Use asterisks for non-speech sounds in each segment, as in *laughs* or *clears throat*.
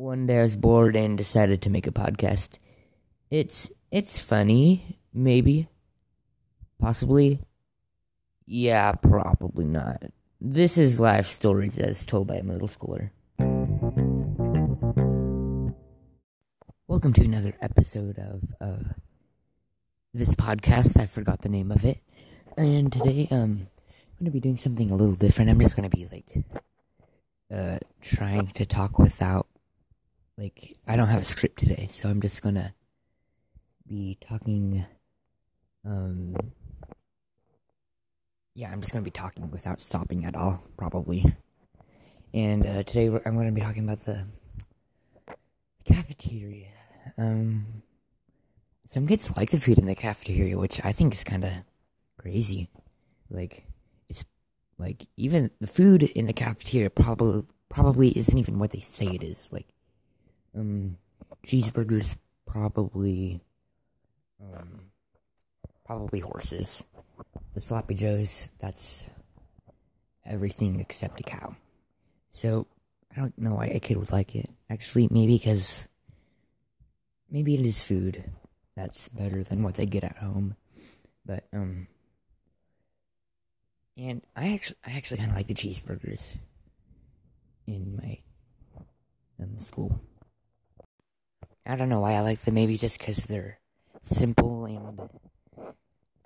one day I was bored and decided to make a podcast. It's it's funny, maybe, possibly. Yeah, probably not. This is life stories as told by a middle schooler. Welcome to another episode of uh, this podcast. I forgot the name of it, and today um I'm gonna be doing something a little different. I'm just gonna be like uh trying to talk without like I don't have a script today, so I'm just gonna be talking um yeah, I'm just gonna be talking without stopping at all, probably. And uh, today I'm gonna be talking about the cafeteria. Um, some kids like the food in the cafeteria, which I think is kind of crazy. Like, it's like even the food in the cafeteria probably probably isn't even what they say it is. Like, um, cheeseburgers probably, um, probably horses. The sloppy joes, that's everything except a cow. So I don't know why a kid would like it. Actually, maybe because maybe it is food that's better than what they get at home. But um, and I actually I actually kind of like the cheeseburgers in my um school. I don't know why I like them. Maybe just because they're simple and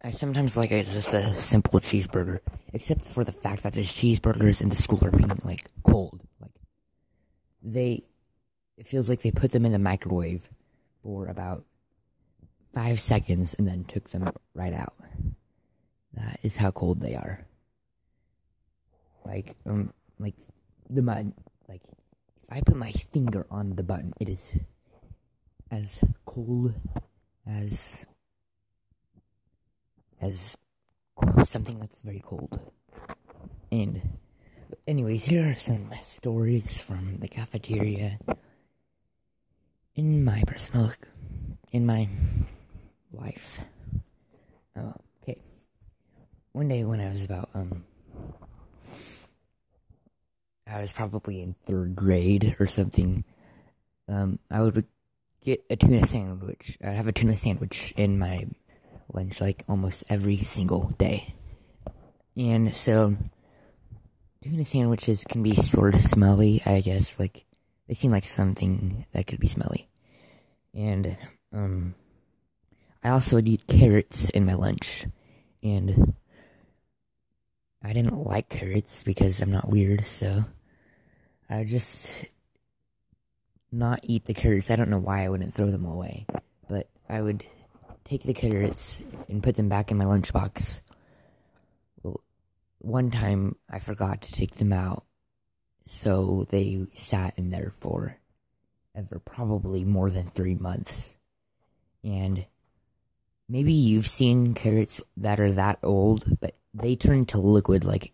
I sometimes like a, just a simple cheeseburger, except for the fact that the cheeseburgers in the school are being like cold. Like they, it feels like they put them in the microwave for about five seconds and then took them right out. That is how cold they are. Like um, like the button. Like if I put my finger on the button, it is as cold as as something that's very cold. And, anyways, here are some stories from the cafeteria in my personal, in my life. Oh, okay. One day when I was about, um, I was probably in third grade or something, um, I would get a tuna sandwich. I'd have a tuna sandwich in my lunch like almost every single day. And so, tuna sandwiches can be sort of smelly, I guess. Like, they seem like something that could be smelly. And, um, I also would eat carrots in my lunch. And I didn't like carrots because I'm not weird, so I just not eat the carrots. I don't know why I wouldn't throw them away, but I would take the carrots and put them back in my lunchbox. Well, one time I forgot to take them out, so they sat in there for ever probably more than three months. And maybe you've seen carrots that are that old, but they turn to liquid. Like,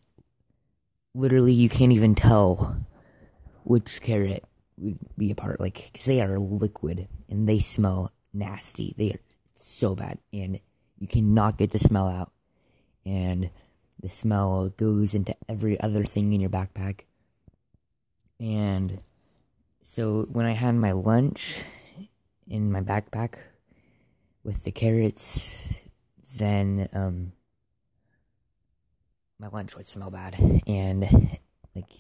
literally, you can't even tell which carrot would be a part. Like, cause they are liquid and they smell nasty. They are so bad, and you cannot get the smell out. And the smell goes into every other thing in your backpack. And so when I had my lunch in my backpack with the carrots, then um, my lunch would smell bad, and like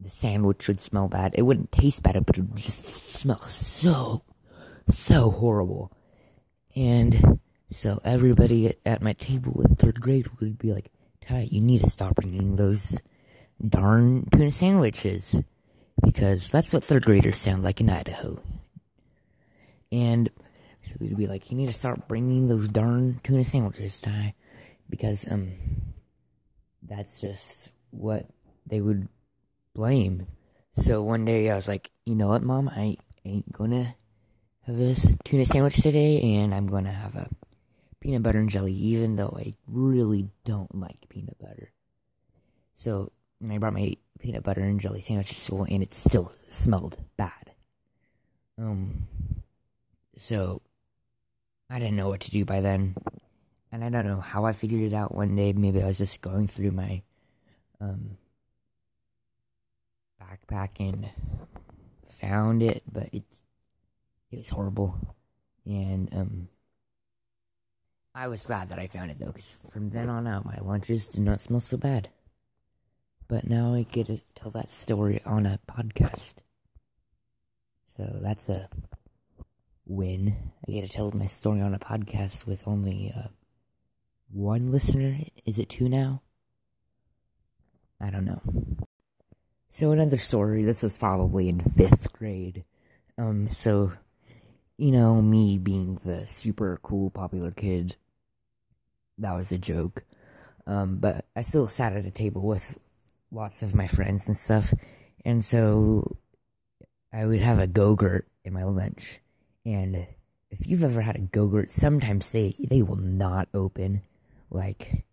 the sandwich would smell bad. It wouldn't taste bad, but it would just smell so, so horrible. And so everybody at my table in third grade would be like, Ty, you need to stop bringing those darn tuna sandwiches. Because that's what third graders sound like in Idaho. And so they'd be like, you need to start bringing those darn tuna sandwiches, Ty. Because, um, that's just what they would blame. So one day I was like, you know what, mom, I ain't gonna have this tuna sandwich today, and I'm gonna have a peanut butter and jelly, even though I really don't like peanut butter. So, and I brought my peanut butter and jelly sandwich to school, and it still smelled bad. Um, so I didn't know what to do by then, and I don't know how I figured it out one day. Maybe I was just going through my um backpack and found it, but it it was horrible, and um, I was glad that I found it though, because from then on out, my lunches did not smell so bad. But now I get to tell that story on a podcast, so that's a win. I get to tell my story on a podcast with only uh, one listener. Is it two now? I don't know. So another story. This was probably in fifth grade. Um, so you know, me being the super cool, popular kid. That was a joke. Um, but I still sat at a table with lots of my friends and stuff, and so I would have a go-gurt in my lunch. And if you've ever had a go-gurt, sometimes they they will not open. Like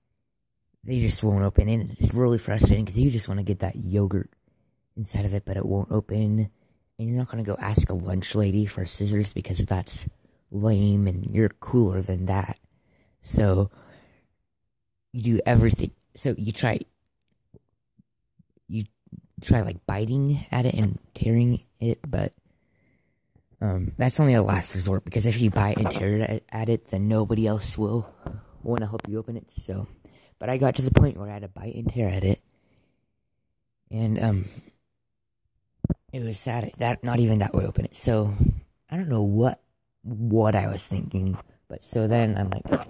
they just won't open, and it's really frustrating because you just want to get that yogurt inside of it, but it won't open. And you're not gonna go ask a lunch lady for scissors because that's lame, and you're cooler than that. So you do everything. So you try, you try like biting at it and tearing it, but um, that's only a last resort because if you bite and tear at it, then nobody else will want to help you open it. So, but I got to the point where I had to bite and tear at it, and um, it was sad that not even that would open it. So I don't know what what I was thinking, but so then I'm like,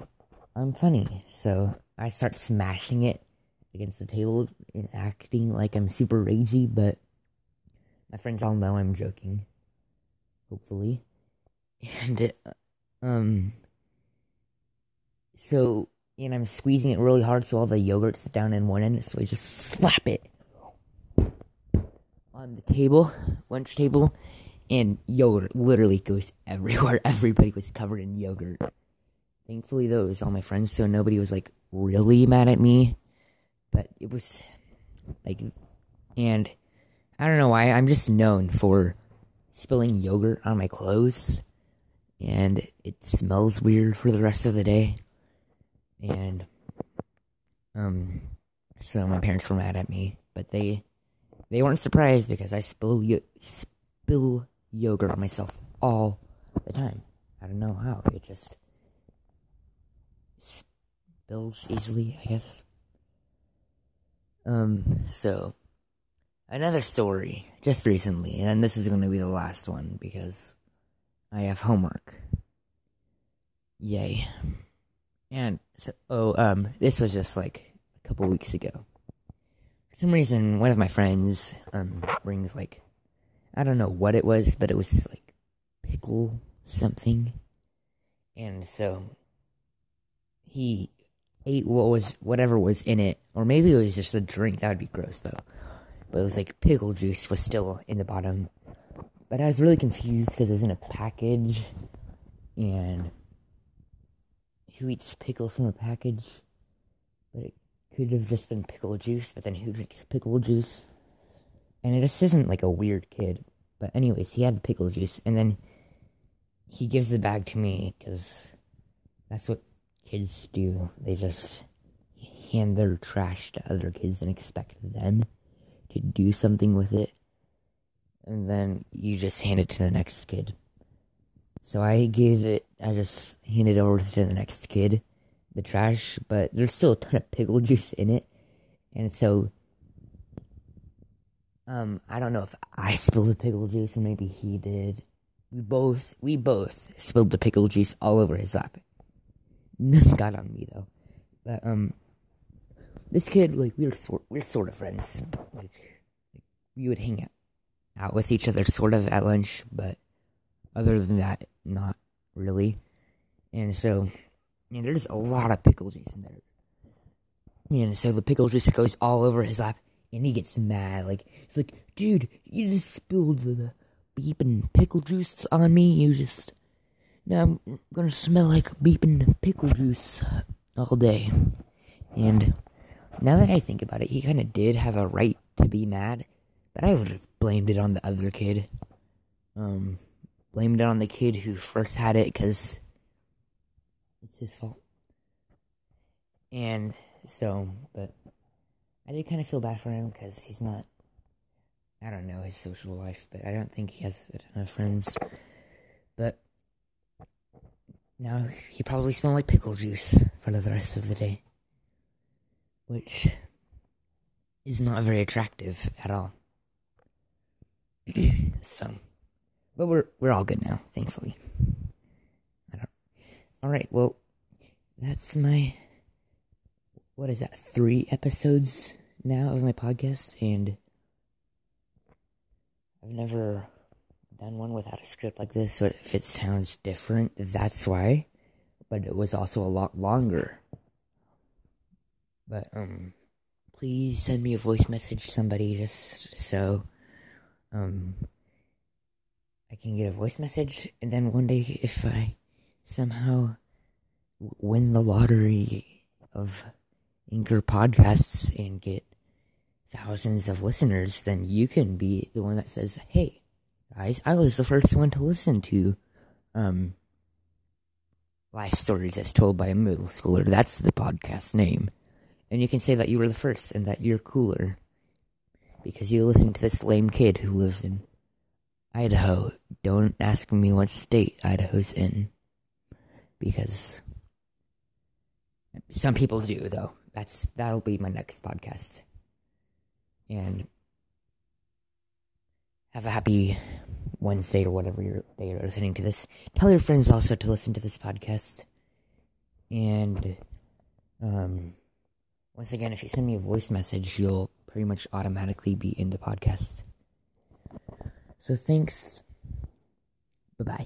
I'm funny, so I start smashing it against the table and acting like I'm super ragey, but my friends all know I'm joking. Hopefully. *laughs* And, uh, um, so, and I'm squeezing it really hard so all the yogurt's down in one end, so I just slap it on the table, lunch table, and yogurt literally goes everywhere. *laughs* Everybody was covered in yogurt. Thankfully, though, it was all my friends, so nobody was like really mad at me. But it was like, and I don't know why, I'm just known for spilling yogurt on my clothes, and it smells weird for the rest of the day. And, um, so my parents were mad at me, but they, they weren't surprised because I spill, yo- spill yogurt on myself all the time. I don't know how, it just spills easily, I guess. Um, so, another story just recently, and this is going to be the last one because I have homework. Yay. And, so, oh, um, this was just like a couple weeks ago. For some reason, one of my friends, um, brings like, I don't know what it was, but it was like pickle something. And so, he ate what was whatever was in it, or maybe it was just the drink. That would be gross though. But it was like pickle juice was still in the bottom. But I was really confused because it was in a package, and who eats pickle from a package? But it could have just been pickle juice. But then who drinks pickle juice? And just isn't like a weird kid. But anyways, he had pickle juice, and then he gives the bag to me because that's what kids do. They just hand their trash to other kids and expect them to do something with it. And then you just hand it to the next kid. So I gave it, I just handed it over to the next kid, the trash, but there's still a ton of pickle *laughs* juice in it. And so, um, I don't know if I *laughs* spilled the pickle juice or maybe he did. We both, we both spilled the pickle juice all over his lap. Nothing got on me though. But um, this kid, like we were sort, we are sort of friends. Like, like we would hang out, out with each other, sort of at lunch, but other than that, not really. And so, know, there's a lot of pickle juice in there. And so the pickle juice goes all over his lap, and he gets mad. Like he's like, "Dude, you just spilled the beeping pickle juice on me. You just." Now I'm gonna smell like beeping pickle juice all day. And now that I think about it, he kind of did have a right to be mad, but I would have blamed it on the other kid. Um, blamed it on the kid who first had it because it's his fault. And so, but I did kind of feel bad for him because he's not I don't know his social life, but I don't think he has a ton of friends. But now he probably smells like pickle juice for the rest of the day, which is not very attractive at all. *clears throat* so, but we're we're all good now, thankfully. All right, well, that's my. What is that? Three episodes now of my podcast, and I've never done one without a script like this, so if it sounds different, that's why. But it was also a lot longer. But, um, please send me a voice message, somebody, just so, um, I can get a voice message, and then one day, if I somehow win the lottery of Anchor podcasts and get thousands of listeners, then you can be the one that says, hey, guys, I was the first one to listen to um, life stories as told by a middle schooler. That's the podcast name. And you can say that you were the first and that you're cooler because you listen to this lame kid who lives in Idaho. Don't ask me what state Idaho's in because some people do though. That's that'll be my next podcast. And have a happy Wednesday or whatever you're, day you're listening to this. Tell your friends also to listen to this podcast. And um, once again, if you send me a voice message, you'll pretty much automatically be in the podcast. So thanks. Bye bye.